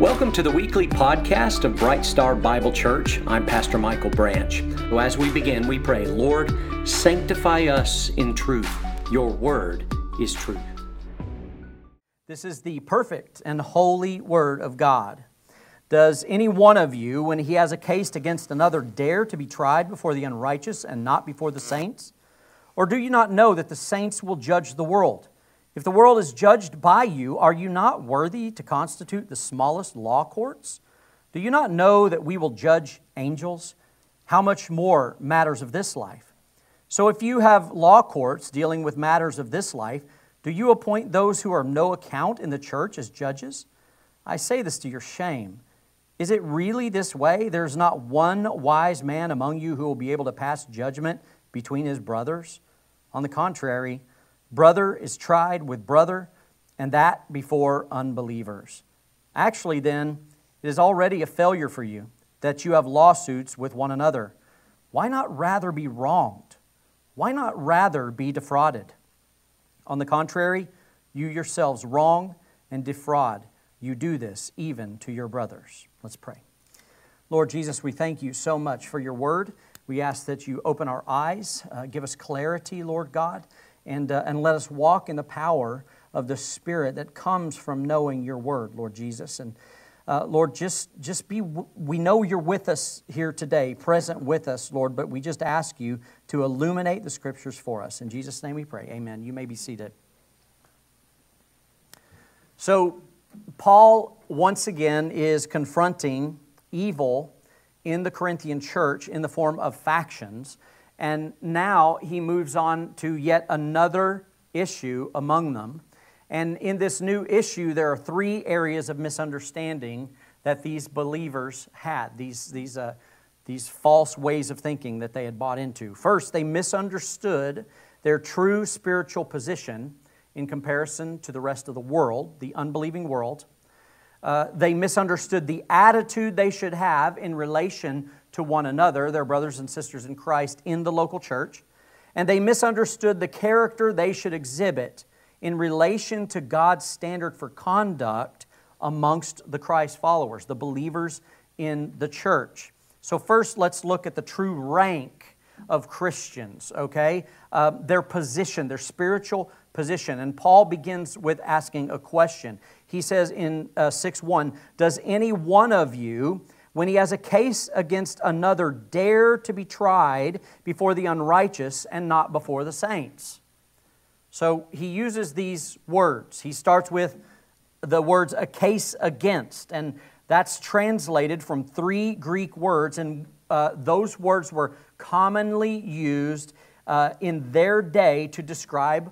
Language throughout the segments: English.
Welcome to the weekly podcast of Bright Star Bible Church. I'm Pastor Michael Branch. As we begin, we pray, Lord, sanctify us in truth. Your word is truth. This is the perfect and holy word of God. Does any one of you, when he has a case against another, dare to be tried before the unrighteous and not before the saints? Or do you not know that the saints will judge the world? If the world is judged by you, are you not worthy to constitute the smallest law courts? Do you not know that we will judge angels? How much more matters of this life? So if you have law courts dealing with matters of this life, do you appoint those who are no account in the church as judges? I say this to your shame. Is it really this way? There's not one wise man among you who will be able to pass judgment between his brothers? On the contrary, Brother is tried with brother, and that before unbelievers. Actually, then, it is already a failure for you that you have lawsuits with one another. Why not rather be wronged? Why not rather be defrauded? On the contrary, you yourselves wrong and defraud. You do this even to your brothers. Let's pray. Lord Jesus, we thank you so much for your word. We ask that you open our eyes, uh, give us clarity, Lord God and, uh, and let us walk in the power of the Spirit that comes from knowing your word, Lord Jesus. And uh, Lord, just, just be, we know you're with us here today, present with us, Lord, but we just ask you to illuminate the scriptures for us. In Jesus' name we pray. Amen. You may be seated. So, Paul once again is confronting evil in the Corinthian church in the form of factions. And now he moves on to yet another issue among them. And in this new issue, there are three areas of misunderstanding that these believers had, these, these, uh, these false ways of thinking that they had bought into. First, they misunderstood their true spiritual position in comparison to the rest of the world, the unbelieving world. Uh, they misunderstood the attitude they should have in relation to one another, their brothers and sisters in Christ, in the local church. And they misunderstood the character they should exhibit in relation to God's standard for conduct amongst the Christ followers, the believers in the church. So, first, let's look at the true rank of Christians, okay? Uh, their position, their spiritual position. And Paul begins with asking a question. He says in uh, 6 1, Does any one of you, when he has a case against another, dare to be tried before the unrighteous and not before the saints. So he uses these words. He starts with the words a case against, and that's translated from three Greek words, and uh, those words were commonly used uh, in their day to describe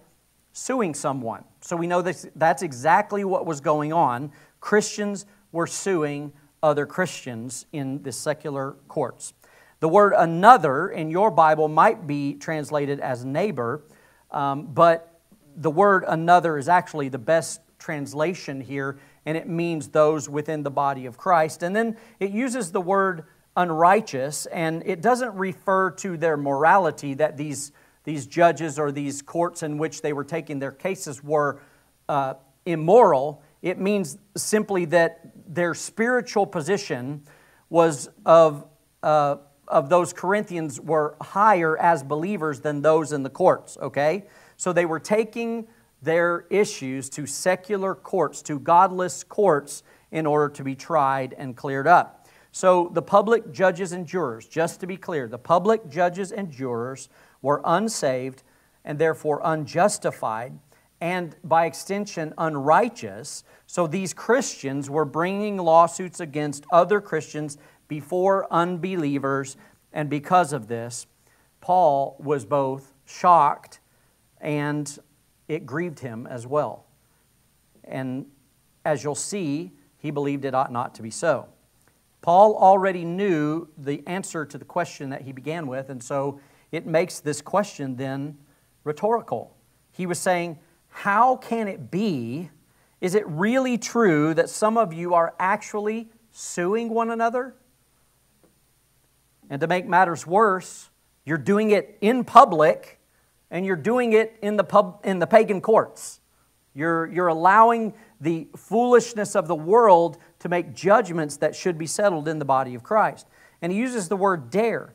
suing someone. So we know that that's exactly what was going on. Christians were suing other Christians in the secular courts. The word another in your Bible might be translated as neighbor, um, but the word another is actually the best translation here, and it means those within the body of Christ. And then it uses the word unrighteous, and it doesn't refer to their morality that these, these judges or these courts in which they were taking their cases were uh, immoral. It means simply that their spiritual position was of, uh, of those Corinthians were higher as believers than those in the courts, okay? So they were taking their issues to secular courts, to godless courts, in order to be tried and cleared up. So the public judges and jurors, just to be clear, the public judges and jurors were unsaved and therefore unjustified and by extension unrighteous. So these Christians were bringing lawsuits against other Christians before unbelievers, and because of this, Paul was both shocked and it grieved him as well. And as you'll see, he believed it ought not to be so. Paul already knew the answer to the question that he began with, and so it makes this question then rhetorical. He was saying, how can it be? Is it really true that some of you are actually suing one another? And to make matters worse, you're doing it in public and you're doing it in the, pub, in the pagan courts. You're, you're allowing the foolishness of the world to make judgments that should be settled in the body of Christ. And he uses the word dare.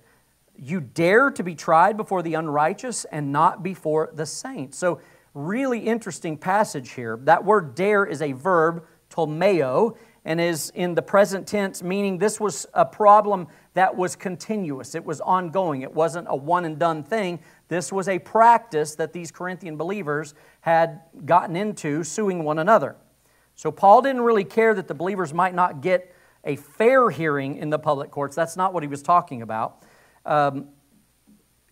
You dare to be tried before the unrighteous and not before the saints. So, really interesting passage here. That word dare is a verb, tolmeo, and is in the present tense, meaning this was a problem that was continuous. It was ongoing. It wasn't a one and done thing. This was a practice that these Corinthian believers had gotten into, suing one another. So Paul didn't really care that the believers might not get a fair hearing in the public courts. That's not what he was talking about. Um,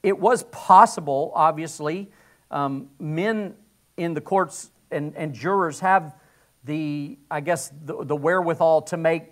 it was possible, obviously, um, men in the courts and, and jurors have the, I guess, the, the wherewithal to make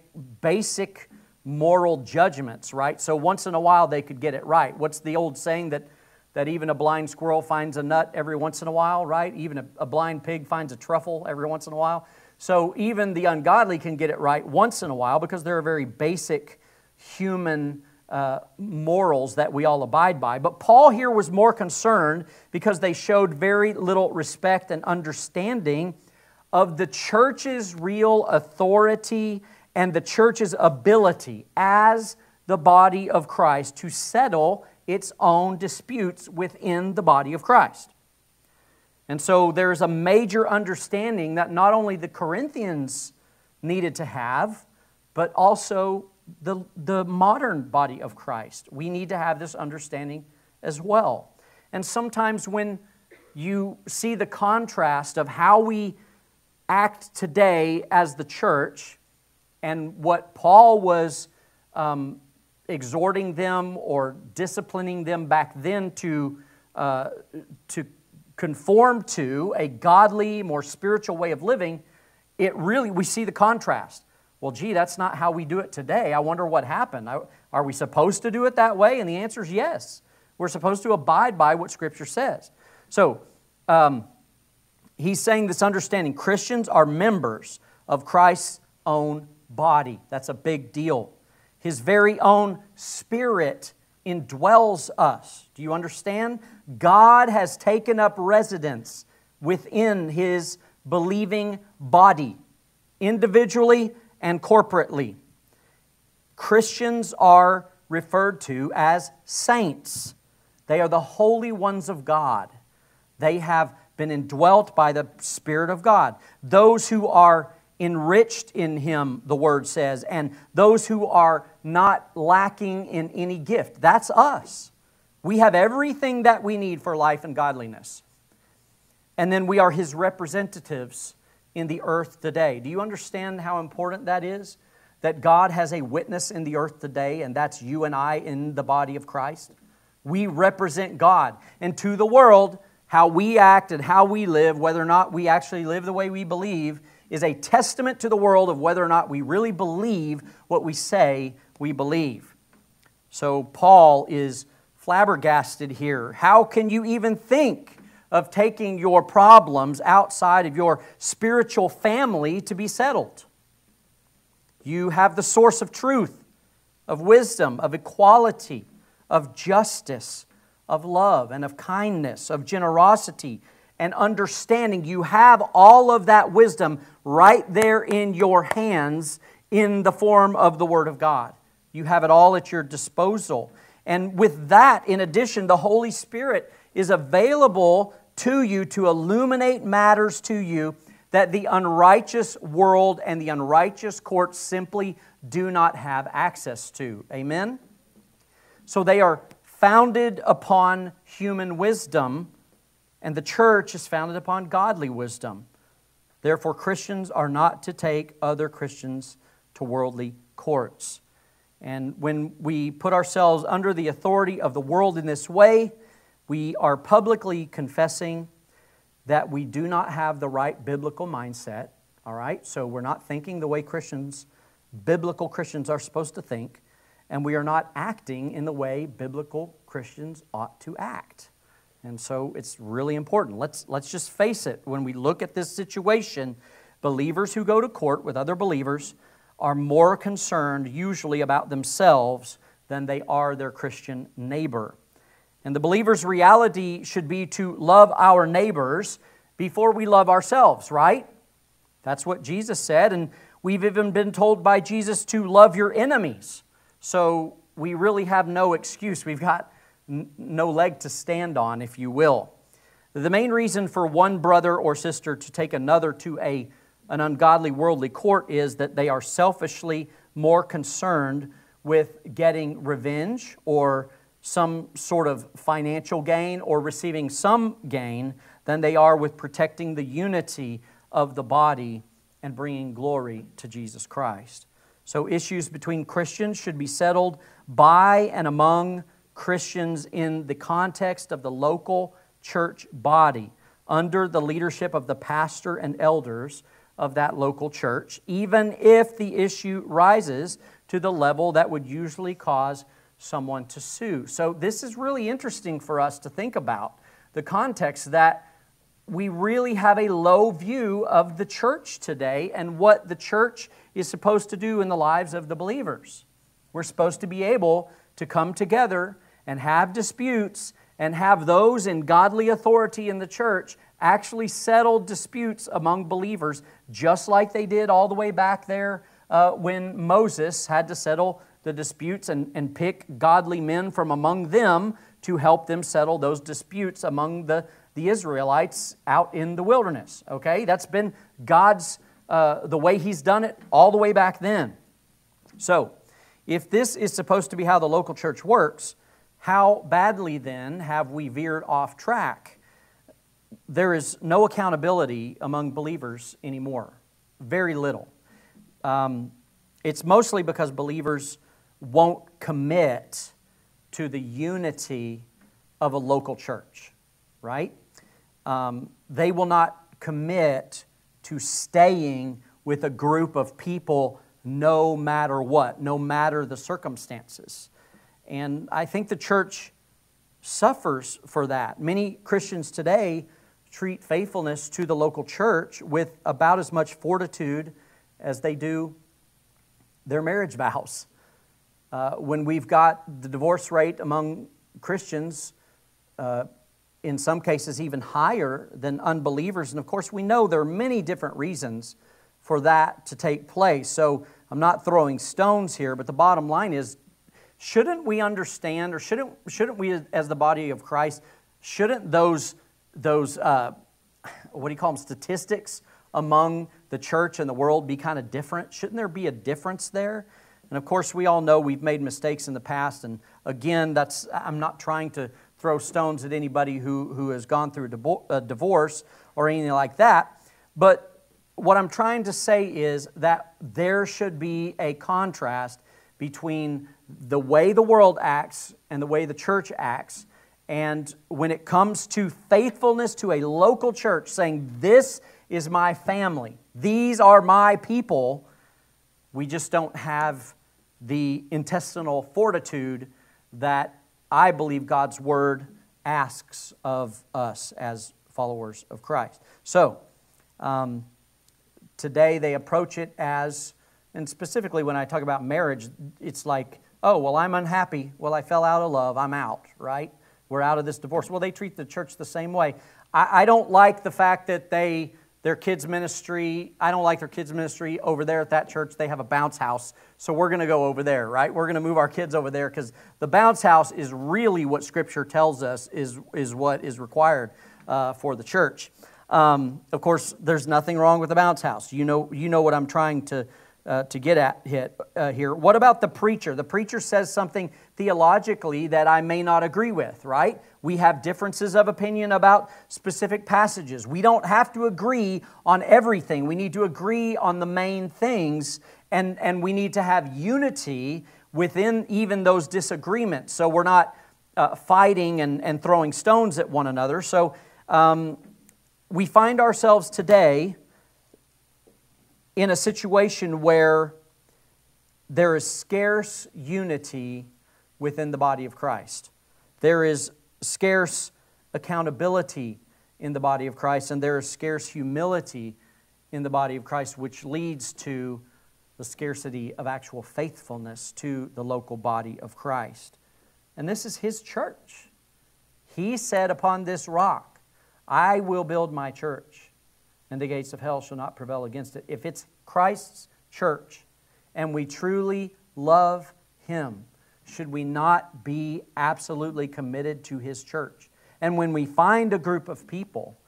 basic moral judgments, right? So once in a while they could get it right. What's the old saying that, that even a blind squirrel finds a nut every once in a while, right? Even a, a blind pig finds a truffle every once in a while. So even the ungodly can get it right once in a while because there are a very basic human uh, morals that we all abide by. But Paul here was more concerned because they showed very little respect and understanding of the church's real authority and the church's ability as the body of Christ to settle its own disputes within the body of Christ. And so there's a major understanding that not only the Corinthians needed to have, but also the, the modern body of Christ. We need to have this understanding as well. And sometimes when you see the contrast of how we act today as the church and what Paul was um, exhorting them or disciplining them back then to, uh, to conform to a godly, more spiritual way of living, it really, we see the contrast. Well, gee, that's not how we do it today. I wonder what happened. Are we supposed to do it that way? And the answer is yes. We're supposed to abide by what Scripture says. So, um, he's saying this understanding Christians are members of Christ's own body. That's a big deal. His very own spirit indwells us. Do you understand? God has taken up residence within his believing body, individually and corporately. Christians are referred to as saints. They are the holy ones of God. They have been indwelt by the Spirit of God. Those who are enriched in Him, the Word says, and those who are not lacking in any gift. That's us. We have everything that we need for life and godliness. And then we are His representatives in the earth today. Do you understand how important that is? That God has a witness in the earth today, and that's you and I in the body of Christ. We represent God. And to the world, how we act and how we live, whether or not we actually live the way we believe, is a testament to the world of whether or not we really believe what we say we believe. So Paul is flabbergasted here. How can you even think of taking your problems outside of your spiritual family to be settled? You have the source of truth, of wisdom, of equality, of justice, of love, and of kindness, of generosity and understanding. You have all of that wisdom right there in your hands in the form of the Word of God. You have it all at your disposal. And with that, in addition, the Holy Spirit is available to you to illuminate matters to you that the unrighteous world and the unrighteous courts simply do not have access to. Amen? So they are founded upon human wisdom, and the church is founded upon godly wisdom. Therefore, Christians are not to take other Christians to worldly courts. And when we put ourselves under the authority of the world in this way, we are publicly confessing that we do not have the right biblical mindset, all right? So we're not thinking the way Christians, biblical Christians, are supposed to think, and we are not acting in the way biblical Christians ought to act. And so it's really important. Let's, let's just face it. When we look at this situation, believers who go to court with other believers are more concerned usually about themselves than they are their Christian neighbor. And the believer's reality should be to love our neighbors before we love ourselves, right? That's what Jesus said. And We've even been told by Jesus to love your enemies. So we really have no excuse. We've got n- no leg to stand on, if you will. The main reason for one brother or sister to take another to a, an ungodly worldly court is that they are selfishly more concerned with getting revenge or some sort of financial gain or receiving some gain than they are with protecting the unity of the body and bringing glory to Jesus Christ. So, issues between Christians should be settled by and among Christians in the context of the local church body under the leadership of the pastor and elders of that local church, even if the issue rises to the level that would usually cause someone to sue. So, this is really interesting for us to think about the context that we really have a low view of the church today and what the church is supposed to do in the lives of the believers. We're supposed to be able to come together and have disputes and have those in godly authority in the church actually settle disputes among believers, just like they did all the way back there uh, when Moses had to settle the disputes and, and pick godly men from among them to help them settle those disputes among the the Israelites out in the wilderness. Okay? That's been God's, uh, the way He's done it all the way back then. So, if this is supposed to be how the local church works, how badly then have we veered off track? There is no accountability among believers anymore, very little. Um, it's mostly because believers won't commit to the unity of a local church, right? um, they will not commit to staying with a group of people no matter what, no matter the circumstances. And I think the church suffers for that. Many Christians today treat faithfulness to the local church with about as much fortitude as they do their marriage vows. Uh, when we've got the divorce rate among Christians uh, in some cases even higher than unbelievers. And of course, we know there are many different reasons for that to take place. So I'm not throwing stones here, but the bottom line is shouldn't we understand, or shouldn't, shouldn't we, as the body of Christ, shouldn't those, those uh, what do you call them, statistics among the church and the world be kind of different? Shouldn't there be a difference there? And of course, we all know we've made mistakes in the past. And again, that's, I'm not trying to throw stones at anybody who, who has gone through a divorce or anything like that. But what I'm trying to say is that there should be a contrast between the way the world acts and the way the church acts. And when it comes to faithfulness to a local church, saying, This is my family, these are my people, we just don't have the intestinal fortitude that I believe God's word asks of us as followers of Christ. So, um, today they approach it as, and specifically when I talk about marriage, it's like, oh, well, I'm unhappy. Well, I fell out of love. I'm out, right? We're out of this divorce. Well, they treat the church the same way. I, I don't like the fact that they their kids' ministry. I don't like their kids' ministry over there at that church. They have a bounce house. So we're going to go over there, right? We're going to move our kids over there because the bounce house is really what Scripture tells us is, is what is required uh, for the church. Um, of course, there's nothing wrong with the bounce house. You know, you know what I'm trying to, uh, to get at hit, uh, here. What about the preacher? The preacher says something theologically that I may not agree with, right? We have differences of opinion about specific passages. We don't have to agree on everything. We need to agree on the main things, and, and we need to have unity within even those disagreements. So we're not uh, fighting and, and throwing stones at one another. So um, we find ourselves today in a situation where there is scarce unity within the body of Christ. There is scarce accountability in the body of Christ, and there is scarce humility in the body of Christ, which leads to the scarcity of actual faithfulness to the local body of Christ. And this is His church. He said, Upon this rock, I will build my church, and the gates of hell shall not prevail against it. If it's Christ's church and we truly love Him, should we not be absolutely committed to His church? And when we find a group of people,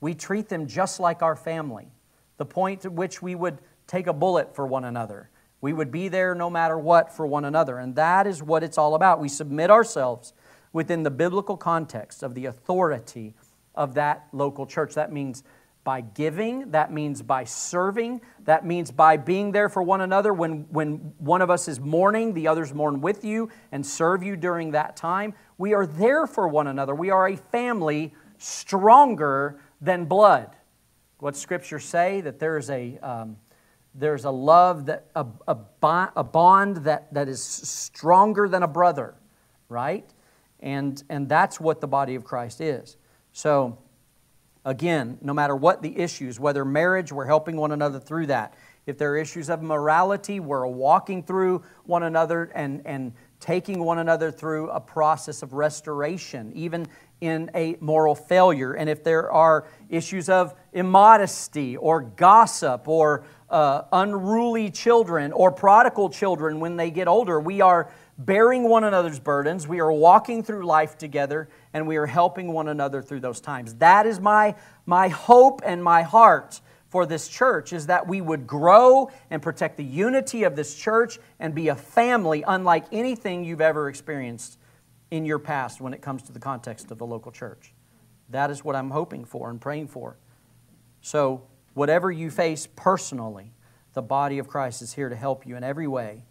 we treat them just like our family, the point at which we would take a bullet for one another. We would be there no matter what for one another. And that is what it's all about. We submit ourselves within the biblical context of the authority of that local church. That means by giving, that means by serving, that means by being there for one another. When, when one of us is mourning, the others mourn with you and serve you during that time. We are there for one another. We are a family stronger than blood. What scriptures say that there's a, um, there's a love, that, a, a, a bond that, that is stronger than a brother, right? And, and that's what the body of Christ is. So, again, no matter what the issues, whether marriage, we're helping one another through that. If there are issues of morality, we're walking through one another and, and taking one another through a process of restoration, even in a moral failure. And if there are issues of immodesty or gossip or uh, unruly children or prodigal children when they get older, we are bearing one another's burdens, we are walking through life together, and we are helping one another through those times. That is my, my hope and my heart for this church is that we would grow and protect the unity of this church and be a family unlike anything you've ever experienced in your past when it comes to the context of the local church. That is what I'm hoping for and praying for. So, whatever you face personally, the body of Christ is here to help you in every way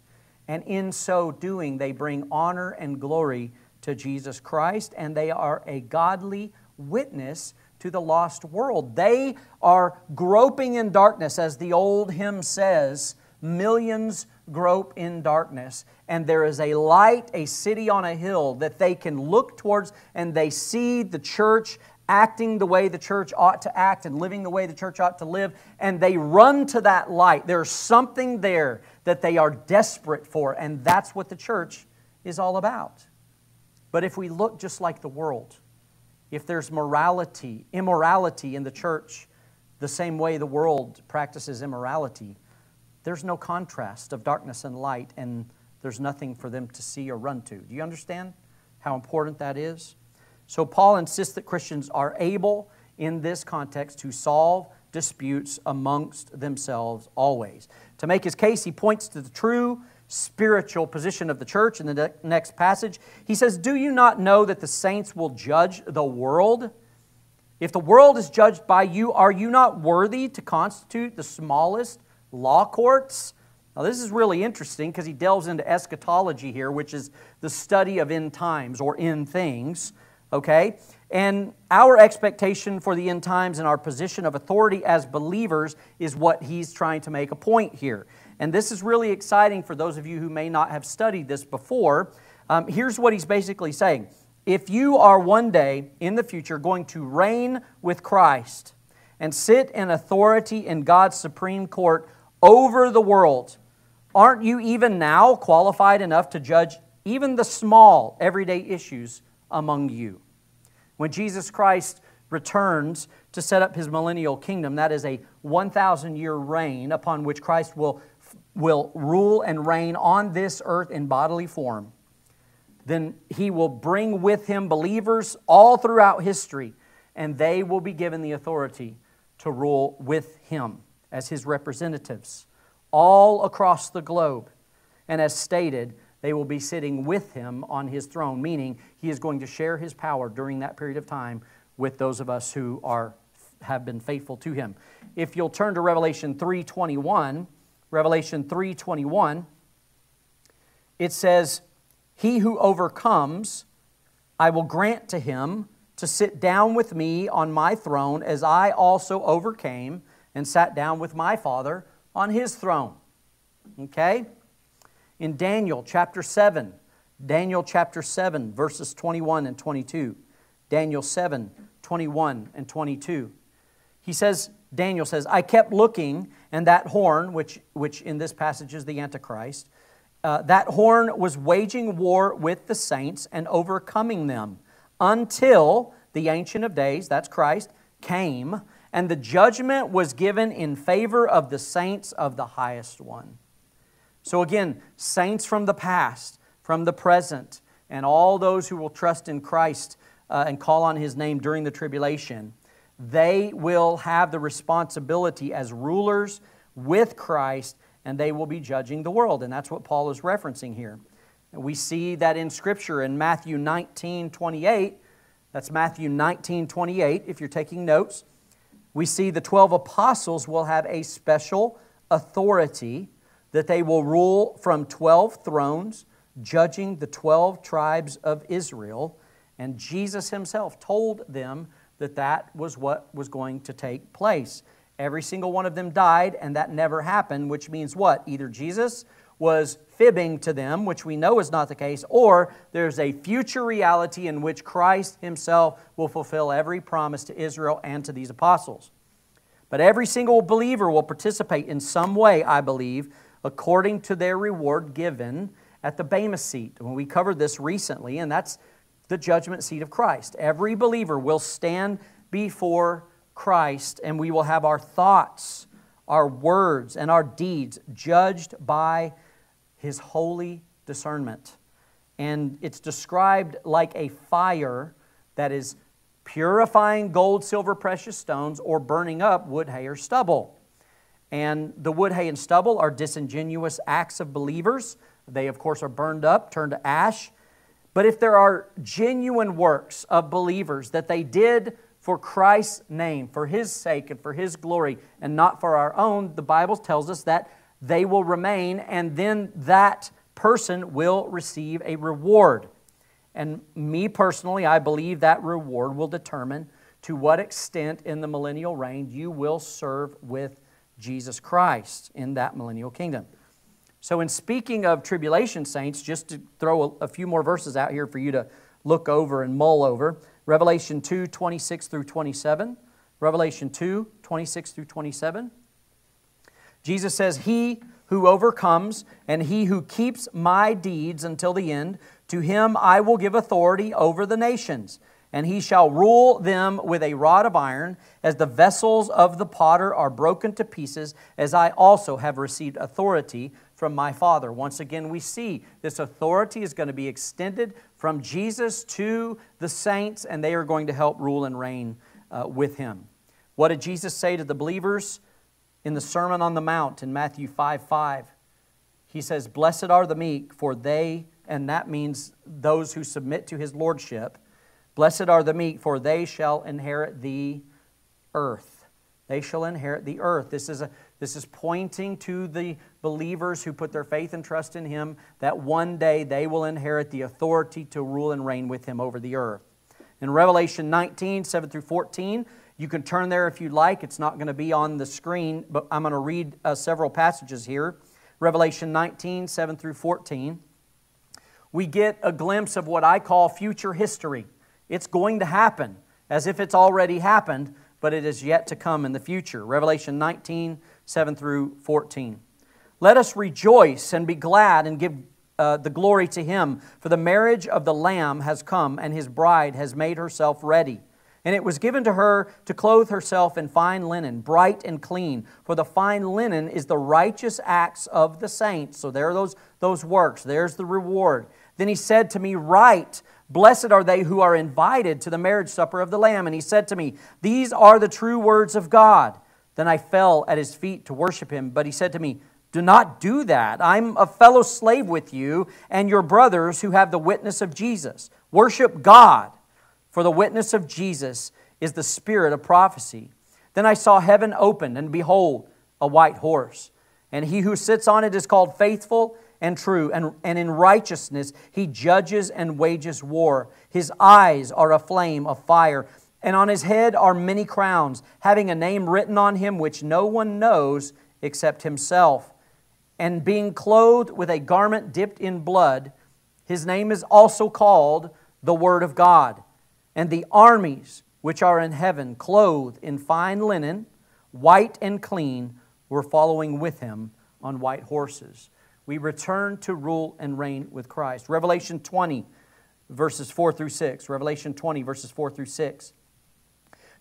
and in so doing, they bring honor and glory to Jesus Christ, and they are a godly witness to the lost world. They are groping in darkness, as the old hymn says millions grope in darkness, and there is a light, a city on a hill that they can look towards, and they see the church acting the way the church ought to act and living the way the church ought to live, and they run to that light. There's something there that they are desperate for, and that's what the church is all about. But if we look just like the world, if there's morality, immorality in the church, the same way the world practices immorality, there's no contrast of darkness and light, and there's nothing for them to see or run to. Do you understand how important that is? So, Paul insists that Christians are able in this context to solve disputes amongst themselves always. To make his case, he points to the true spiritual position of the church in the next passage. He says, Do you not know that the saints will judge the world? If the world is judged by you, are you not worthy to constitute the smallest law courts? Now, this is really interesting because he delves into eschatology here, which is the study of end times or end things, okay? And our expectation for the end times and our position of authority as believers is what he's trying to make a point here. And this is really exciting for those of you who may not have studied this before. Um, here's what he's basically saying If you are one day in the future going to reign with Christ and sit in authority in God's supreme court over the world, aren't you even now qualified enough to judge even the small everyday issues among you? When Jesus Christ returns to set up his millennial kingdom, that is a 1,000 year reign upon which Christ will, will rule and reign on this earth in bodily form, then he will bring with him believers all throughout history, and they will be given the authority to rule with him as his representatives all across the globe. And as stated, they will be sitting with him on his throne, meaning he is going to share his power during that period of time with those of us who are have been faithful to him. If you'll turn to Revelation 3:21, Revelation 3:21, it says, "He who overcomes, I will grant to him to sit down with me on my throne as I also overcame and sat down with my Father on his throne." Okay? In Daniel chapter 7. Daniel chapter 7, verses 21 and 22. Daniel 7, 21 and 22. He says, Daniel says, I kept looking, and that horn, which, which in this passage is the Antichrist, uh, that horn was waging war with the saints and overcoming them until the Ancient of Days, that's Christ, came and the judgment was given in favor of the saints of the highest one. So, again, saints from the past, from the present, and all those who will trust in Christ uh, and call on his name during the tribulation, they will have the responsibility as rulers with Christ, and they will be judging the world. And that's what Paul is referencing here. We see that in Scripture in Matthew 19 28. That's Matthew 19 28, if you're taking notes. We see the 12 apostles will have a special authority that they will rule from 12 thrones, judging the 12 tribes of Israel. And Jesus himself told them that that was what was going to take place. Every single one of them died, and that never happened, which means what? Either Jesus was fibbing to them, which we know is not the case, or there's a future reality in which Christ himself will fulfill every promise to Israel and to these apostles. But every single believer will participate in some way, I believe, according to their reward given at the Bema seat. When we covered this recently, and that's the judgment seat of Christ. Every believer will stand before Christ, and we will have our thoughts, our words, and our deeds judged by His holy discernment. And it's described like a fire that is purifying gold, silver, precious stones, or burning up wood, hay, or stubble. And the wood, hay, and stubble are disingenuous acts of believers. They, of course, are burned up, turned to ash. But if there are genuine works of believers that they did for Christ's name, for His sake, and for His glory, and not for our own, the Bible tells us that they will remain, and then that person will receive a reward. And me personally, I believe that reward will determine to what extent in the millennial reign you will serve with Jesus Christ in that millennial kingdom. So, in speaking of tribulation saints, just to throw a, a, few more verses out here for you to look over and mull over Revelation 2 26 through 27. Revelation 2 26 through 27. Jesus says, He who overcomes and he who keeps my deeds until the end, to him I will give authority over the nations and he shall rule them with a rod of iron, as the vessels of the potter are broken to pieces, as I also have received authority from my Father. Once again, we see this authority is going to be extended from Jesus to the saints, and they are going to help rule and reign uh, with him. What did Jesus say to the believers in the Sermon on the Mount in Matthew 5 5? He says, Blessed are the meek, for they, and that means those who submit to his lordship, Blessed are the meek, for they shall inherit the earth. They shall inherit the earth. This is, a, this is pointing to the believers who put their faith and trust in Him that one day they will inherit the authority to rule and reign with Him over the earth. In Revelation 19, 7 through 14, you can turn there if you'd like. It's not going to be on the screen, but I'm going to read uh, several passages here. Revelation 19, 7 through 14. We get a glimpse of what I call future history. It's going to happen as if it's already happened, but it is yet to come in the future. Revelation 19, 7 through 14. Let us rejoice and be glad and give uh, the glory to him, for the marriage of the Lamb has come, and his bride has made herself ready. And it was given to her to clothe herself in fine linen, bright and clean. For the fine linen is the righteous acts of the saints. So there are those, those works. There's the reward. Then he said to me, Write, Blessed are they who are invited to the marriage supper of the Lamb. And he said to me, These are the true words of God. Then I fell at his feet to worship him. But he said to me, Do not do that. I'm a fellow slave with you and your brothers who have the witness of Jesus. Worship God, for the witness of Jesus is the spirit of prophecy. Then I saw heaven opened, and behold, a white horse. And he who sits on it is called faithful and true, and, and in righteousness he judges and wages war. His eyes are a flame of fire, and on his head are many crowns, having a name written on him which no one knows except himself. And being clothed with a garment dipped in blood, his name is also called the Word of God. And the armies which are in heaven, clothed in fine linen, white and clean, were following with him on white horses we return to rule and reign with Christ. Revelation 20, verses 4 through 6. Revelation 20, verses 4 through 6.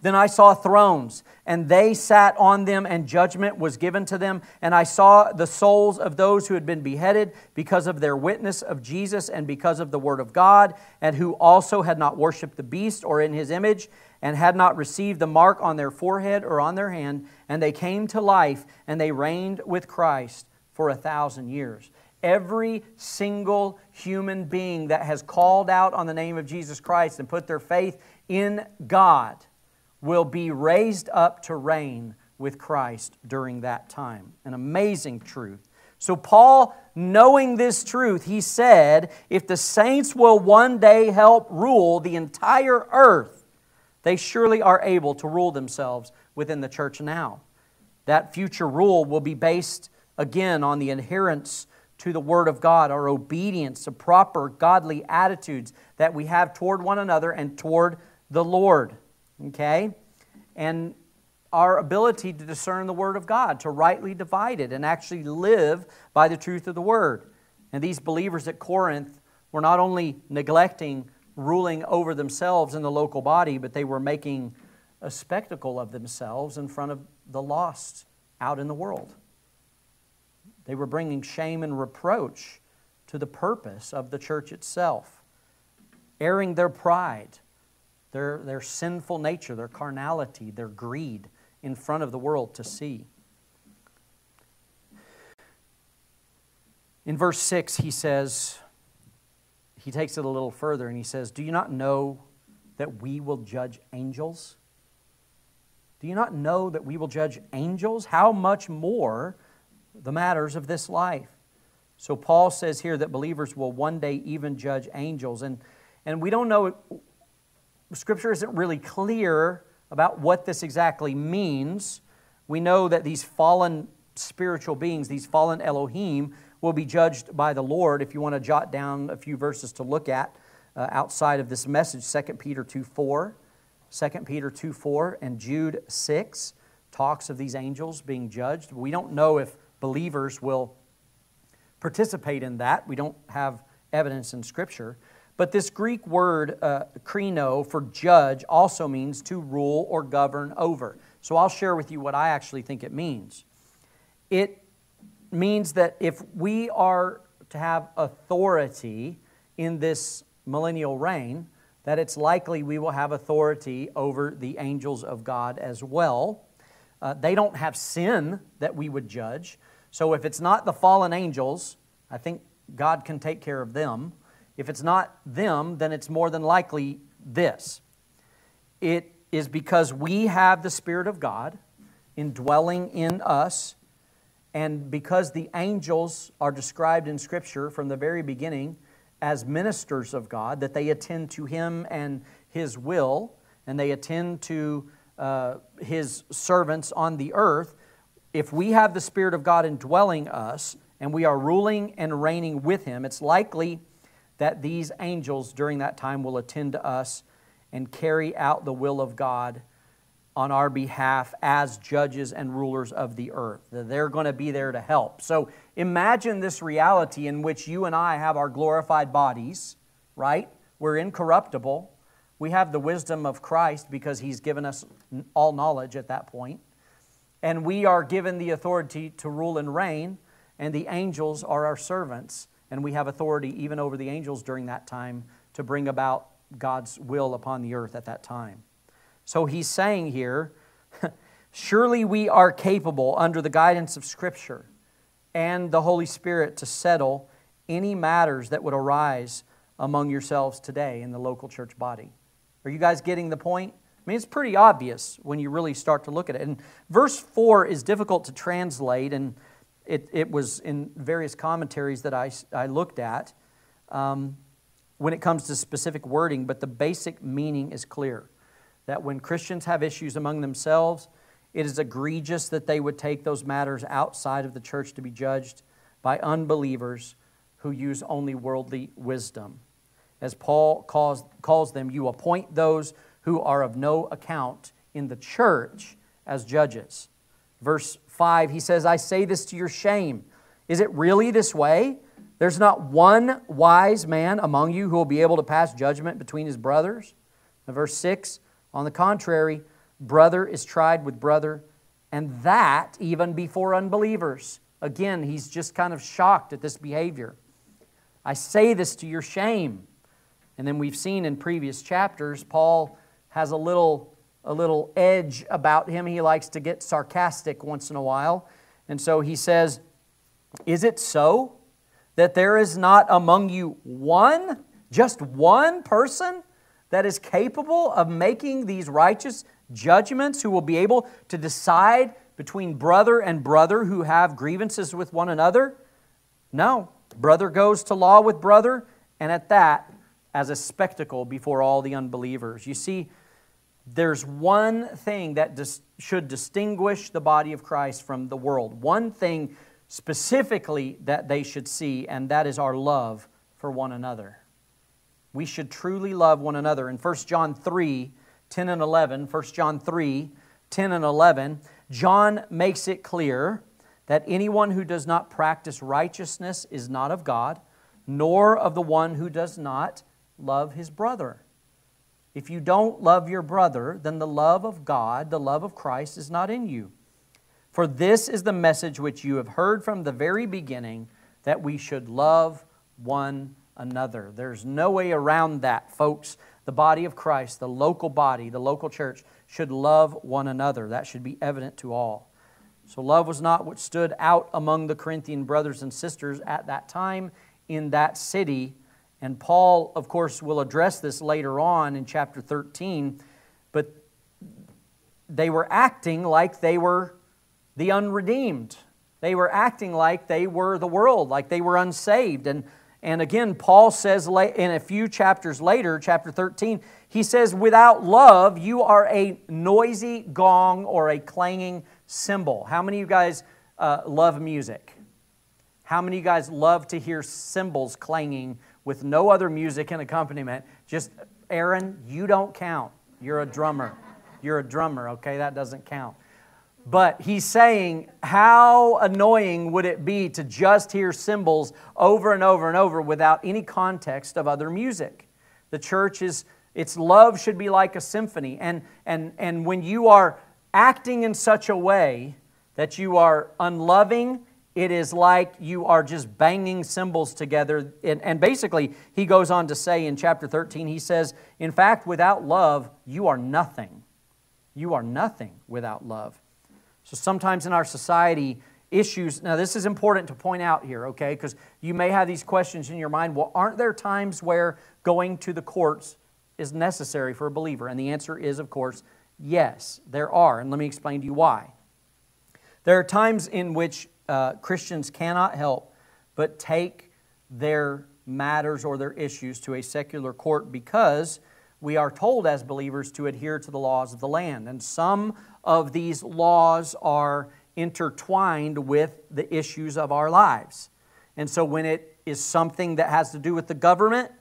Then I saw thrones, and they sat on them, and judgment was given to them. And I saw the souls of those who had been beheaded because of their witness of Jesus and because of the word of God, and who also had not worshipped the beast or in his image, and had not received the mark on their forehead or on their hand. And they came to life, and they reigned with Christ for a thousand years. Every single human being that has called out on the name of Jesus Christ and put their faith in God will be raised up to reign with Christ during that time. An amazing truth. So, Paul, knowing this truth, he said, If the saints will one day help rule the entire earth, they surely are able to rule themselves within the church now. That future rule will be based again on the adherence to the Word of God, our obedience to proper godly attitudes that we have toward one another and toward the Lord okay? And our ability to discern the Word of God, to rightly divide it, and actually live by the truth of the Word. And these believers at Corinth were not only neglecting ruling over themselves in the local body, but they were making a spectacle of themselves in front of the lost out in the world. They were bringing shame and reproach to the purpose of the church itself, airing their pride their, their sinful nature, their carnality, their greed in front of the world to see. In verse 6, he says, he takes it a little further and he says, Do you not know that we will judge angels? Do you not know that we will judge angels? How much more the matters of this life? So Paul says here that believers will one day even judge angels. And, and we don't know Scripture isn't really clear about what this exactly means. We know that these fallen spiritual beings, these fallen Elohim, will be judged by the Lord. If you want to jot down a few verses to look at uh, outside of this message, 2 Peter 2 4, 2 Peter 2 4, and Jude 6 talks of these angels being judged. We don't know if believers will participate in that. We don't have evidence in Scripture. But this Greek word, uh, krino, for judge, also means to rule or govern over. So I'll share with you what I actually think it means. It means that if we are to have authority in this millennial reign, that it's likely we will have authority over the angels of God as well. Uh, they don't have sin that we would judge. So if it's not the fallen angels, I think God can take care of them. If it's not them, then it's more than likely this. It is because we have the Spirit of God indwelling in us, and because the angels are described in Scripture from the very beginning as ministers of God, that they attend to Him and His will, and they attend to uh, His servants on the earth. If we have the Spirit of God indwelling us, and we are ruling and reigning with Him, it's likely that these angels during that time will attend to us and carry out the will of God on our behalf as judges and rulers of the earth. They're going to be there to help. So imagine this reality in which you and I have our glorified bodies, right? We're incorruptible. We have the wisdom of Christ because He's given us all knowledge at that point. And we are given the authority to rule and reign, and the angels are our servants and we have authority even over the angels during that time to bring about God's will upon the earth at that time. So he's saying here, surely we are capable, under the guidance of Scripture and the Holy Spirit, to settle any matters that would arise among yourselves today in the local church body. Are you guys getting the point? Mean, it's pretty obvious when you really start to look at it. And verse 4 is difficult to translate, and it, it was in various commentaries that I, I looked at um, when it comes to specific wording, but the basic meaning is clear that when Christians have issues among themselves, it is egregious that they would take those matters outside of the church to be judged by unbelievers who use only worldly wisdom. As Paul calls, calls them, you appoint those who are of no account in the church as judges. Verse 5, he says, I say this to your shame. Is it really this way? There's not one wise man among you who will be able to pass judgment between his brothers. And verse 6, on the contrary, Brother is tried with brother, and that even before unbelievers. Again, he's just kind of shocked at this behavior. I say this to your shame. And then we've seen in previous chapters, Paul has a little, a little edge about him. He likes to get sarcastic once in a while. And so he says, Is it so that there is not among you one, just one person, that is capable of making these righteous judgments, who will be able to decide between brother and brother who have grievances with one another? No. Brother goes to law with brother, and at that, as a spectacle before all the unbelievers. You see, there's one thing that dis- should distinguish the body of Christ from the world. One thing specifically that they should see, and that is our love for one another. We should truly love one another. In 1 John 3 10 and 11, 1 John 3 10 and 11, John makes it clear that anyone who does not practice righteousness is not of God, nor of the one who does not love his brother. If you don't love your brother, then the love of God, the love of Christ, is not in you. For this is the message which you have heard from the very beginning that we should love one another. There's no way around that, folks. The body of Christ, the local body, the local church, should love one another. That should be evident to all. So, love was not what stood out among the Corinthian brothers and sisters at that time in that city and Paul, of course, will address this later on in chapter 13, but they were acting like they were the unredeemed. They were acting like they were the world, like they were unsaved. And, and again, Paul says in a few chapters later, chapter 13, he says, Without love, you are a noisy gong or a clanging cymbal. How many of you guys uh, love music? How many of you guys love to hear cymbals clanging with no other music and accompaniment. Just, Aaron, you don't count. You're a drummer. You're a drummer, okay? That doesn't count. But he's saying, how annoying would it be to just hear cymbals over and over and over without any context of other music? The church is, its love should be like a symphony. And, and, and when you are acting in such a way that you are unloving it is like you are just banging cymbals together. And, and, basically, he goes on to say in chapter 13, he says, In fact, without love, you are nothing. You are nothing without love. So sometimes in our society, issues, now this is important to point out here, okay, because you may have these questions in your mind. Well, aren't there times where going to the courts is necessary for a believer? And the answer is, of course, yes, there are. And let me explain to you why. There are times in which uh, Christians cannot help but take their matters or their issues to a secular court because we are told as believers to adhere to the laws of the land. And some of these laws are intertwined with the issues of our lives. And so when it is something that has to do with the government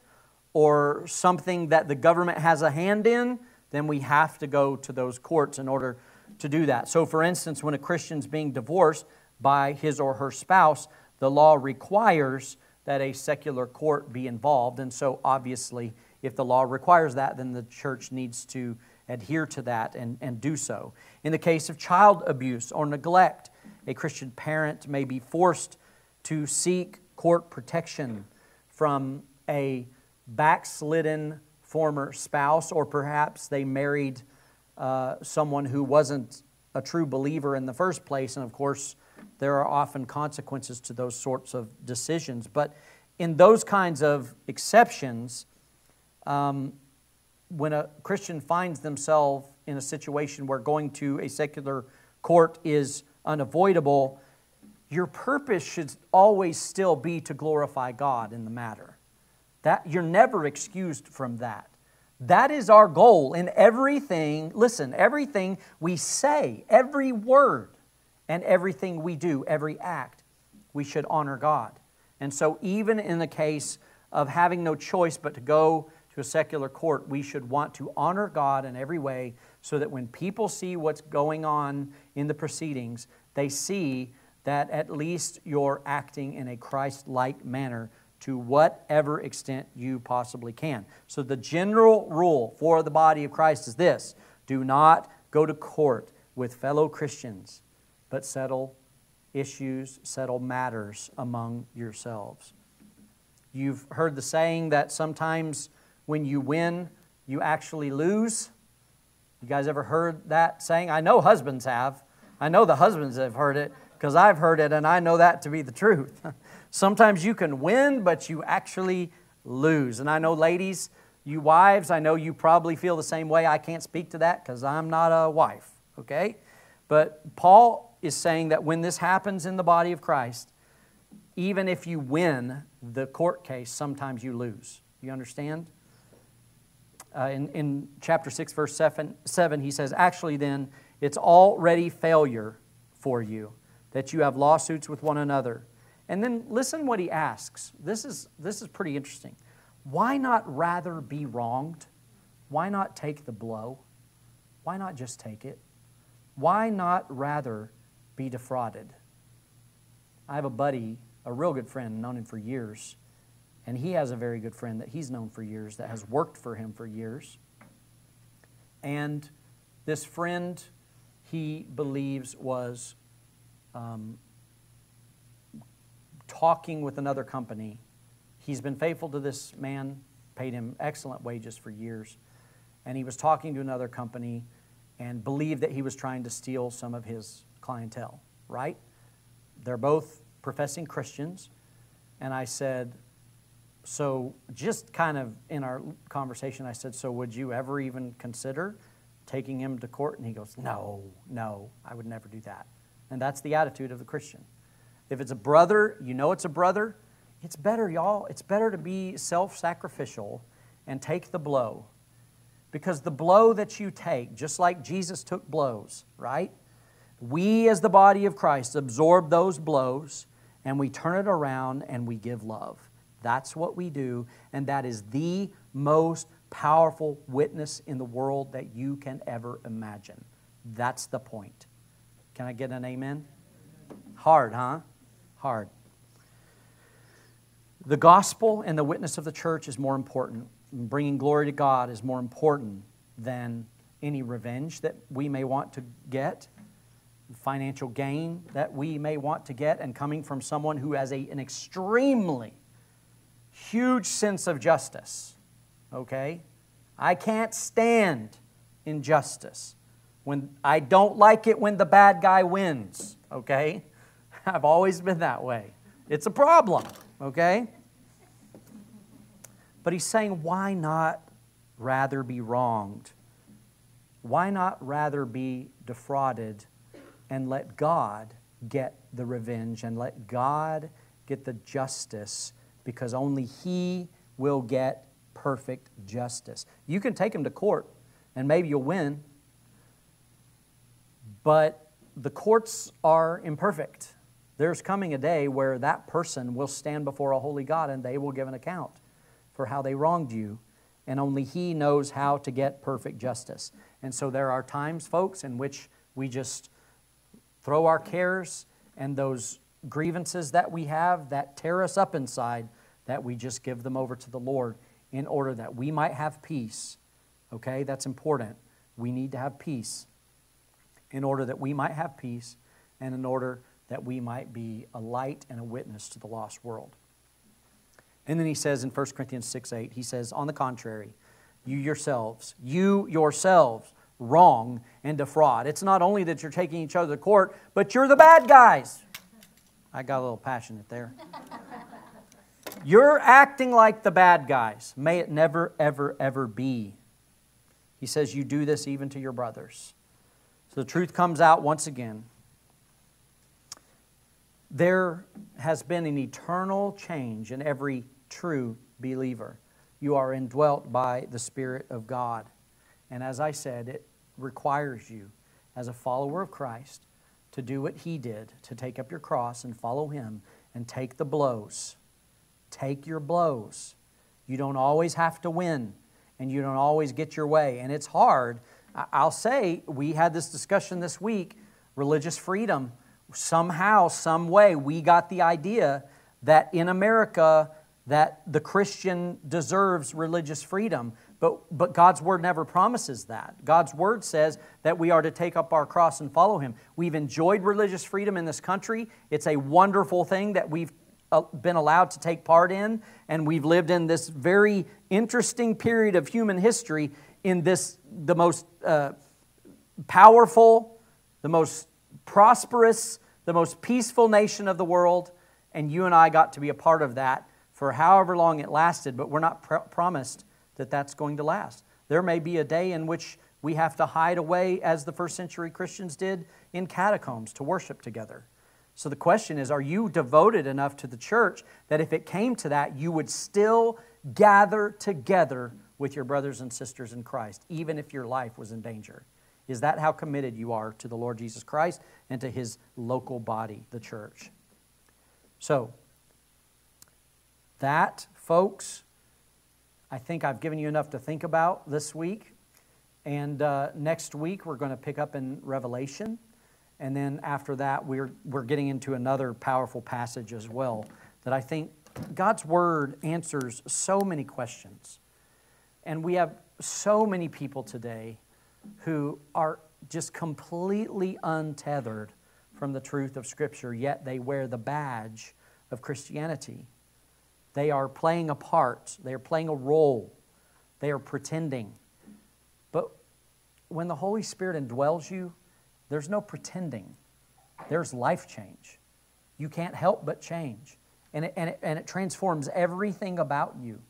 or something that the government has a hand in, then we have to go to those courts in order to do that. So, for instance, when a Christian's being divorced, by his or her spouse, the law requires that a secular court be involved. And so, obviously, if the law requires that, then the church needs to adhere to that and, and do so. In the case of child abuse or neglect, a Christian parent may be forced to seek court protection from a backslidden former spouse, or perhaps they married uh, someone who wasn't a true believer in the first place, and of course, there are often consequences to those sorts of decisions. But in those kinds of exceptions, um, when a Christian finds themselves in a situation where going to a secular court is unavoidable, your purpose should always still be to glorify God in the matter. That you're never excused from that. That is our goal in everything. Listen, everything we say, every word and everything we do, every act, we should honor God. And so, even in the case of having no choice but to go to a secular court, we should want to honor God in every way so that when people see what's going on in the proceedings, they see that at least you're acting in a Christ like manner to whatever extent you possibly can. So, the general rule for the body of Christ is this do not go to court with fellow Christians, but settle issues, settle matters among yourselves. You've heard the saying that sometimes when you win, you actually lose. You guys ever heard that saying? I know husbands have. I know the husbands have heard it because I've heard it and I know that to be the truth. Sometimes you can win, but you actually lose. And I know, ladies, you wives, I know you probably feel the same way. I can't speak to that because I'm not a wife, okay? But Paul is saying that when this happens in the body of Christ, even if you win the court case, sometimes you lose. You understand? Uh, in, in chapter 6, verse 7, 7, he says, Actually, then, it's already failure for you that you have lawsuits with one another. And then listen what he asks. This is, this is pretty interesting. Why not rather be wronged? Why not take the blow? Why not just take it? Why not rather be defrauded? I have a buddy, a real good friend, known him for years, and he has a very good friend that he's known for years that has worked for him for years. And this friend, he believes, was um, talking with another company. He's been faithful to this man, paid him excellent wages for years. And he was talking to another company and believed that he was trying to steal some of his clientele, right? They're both professing Christians. And I said, so just kind of in our conversation, I said, so would you ever even consider taking him to court? And he goes, no, no, I would never do that. And that's the attitude of the Christian. If it's a brother, you know it's a brother, it's better, y'all. It's better to be self sacrificial and take the blow. Because the blow that you take, just like Jesus took blows, right? We, as the body of Christ, absorb those blows and we turn it around and we give love. That's what we do, and that is the most powerful witness in the world that you can ever imagine. That's the point. Can I get an amen? Hard, huh? Hard. The gospel and the witness of the church is more important. Bringing glory to God is more important than any revenge that we may want to get, financial gain that we may want to get, and coming from someone who has a, an extremely huge sense of justice. Okay? I can't stand injustice. When I don't like it when the bad guy wins, okay? I've always been that way. It's a problem, okay? But he's saying, why not rather be wronged? Why not rather be defrauded and let God get the revenge and let God get the justice because only He will get perfect justice. You can take him to court and maybe you'll win, but the courts are imperfect. There's coming a day where that person will stand before a holy God and they will give an account for how they wronged you, and only He knows how to get perfect justice. And so there are times, folks, in which we just throw our cares and those grievances that we have that tear us up inside, that we just give them over to the Lord in order that we might have peace. Okay, that's important. We need to have peace in order that we might have peace and in order that we might be a light and a witness to the lost world. And then he says in 1 Corinthians 6 8, he says, On the contrary, you yourselves, you yourselves wrong and defraud. It's not only that you're taking each other to court, but you're the bad guys. I got a little passionate there. You're acting like the bad guys. May it never, ever, ever be. He says, You do this even to your brothers. So the truth comes out once again. There has been an eternal change in every true believer. You are indwelt by the Spirit of God. And as I said, it requires you, as a follower of Christ, to do what He did, to take up your cross and follow Him and take the blows. Take your blows. You don't always have to win, and you don't always get your way. And it's hard I'll say we had this discussion this week religious freedom. Somehow, some way, we got the idea that in America, that the Christian deserves religious freedom. But, but God's word never promises that. God's word says that we are to take up our cross and follow him. We've enjoyed religious freedom in this country. It's a wonderful thing that we've uh, been allowed to take part in, and we've lived in this very interesting period of human history in this, the most uh, powerful, the most prosperous, the most peaceful nation of the world, and you and I got to be a part of that for however long it lasted, but we're not pr- promised that that's going to last. There may be a day in which we have to hide away, as the first century Christians did, in catacombs to worship together. So the question is are you devoted enough to the church that if it came to that, you would still gather together with your brothers and sisters in Christ, even if your life was in danger? Is that how committed you are to the Lord Jesus Christ and to his local body, the church? So, that, folks, I think I've given you enough to think about this week. And uh, next week, we're going to pick up in Revelation. And then after that, we're, we're getting into another powerful passage as well that I think God's Word answers so many questions. And we have so many people today who are just completely untethered from the truth of Scripture, yet they wear the badge of Christianity. They are playing a part, they are playing a role, they are pretending. But when the Holy Spirit indwells you, there's no pretending, there's life change. You can't help but change. And it, and, it, and it transforms everything about you.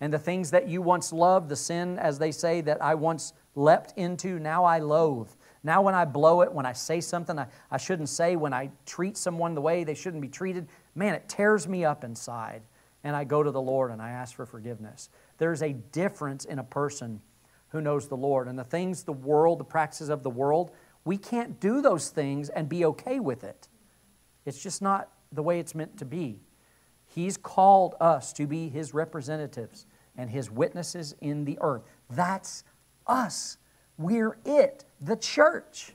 And the things that you once loved, the sin, as they say, that I once leapt into, now I loathe. Now, when I blow it, when I say something I, I shouldn't say, when I treat someone the way they shouldn't be treated, man, it tears me up inside and I go to the Lord and I ask for forgiveness. There's a difference in a person who knows the Lord. And the things, the world, the practices of the world, we can't do those things and be okay with it. It's just not the way it's meant to be. He's called us to be His representatives and His witnesses in the earth. That's us. We're it, the church.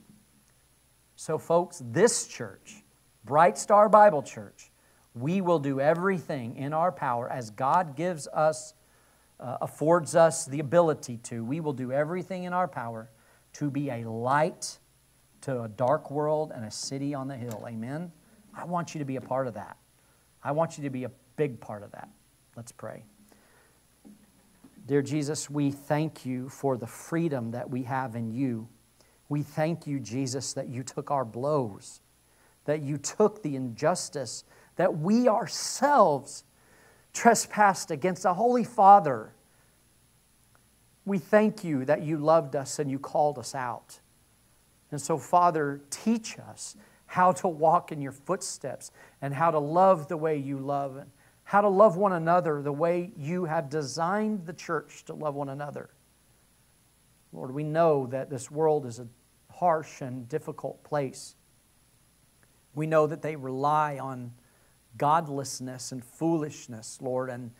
So, folks, this church, Bright Star Bible Church, we will do everything in our power as God gives us, uh, affords us the ability to. We will do everything in our power to be a light to a dark world and a city on the hill. Amen? I want you to be a part of that. I want you to be a big part of that. Let's pray. Dear Jesus, we thank you for the freedom that we have in you. We thank you, Jesus, that you took our blows, that you took the injustice that we ourselves trespassed against a holy Father. We thank you that you loved us and you called us out. And so, Father, teach us how to walk in your footsteps and how to love the way you love and how to love one another the way you have designed the church to love one another. Lord, we know that this world is a harsh and difficult place. We know that they rely on godlessness and foolishness, Lord, and,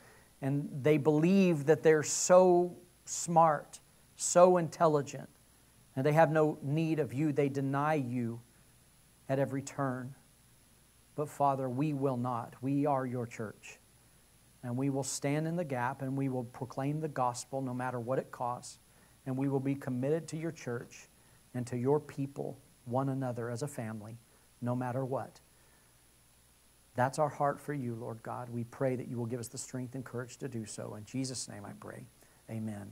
and they believe that they're so smart, so intelligent, and they have no need of you. They deny you at every turn. But Father, we will not. We are your church. And we will stand in the gap and we will proclaim the gospel no matter what it costs. And we will be committed to your church and to your people, one another as a family, no matter what. That's our heart for you, Lord God. We pray that you will give us the strength and courage to do so. In Jesus' name I pray. Amen.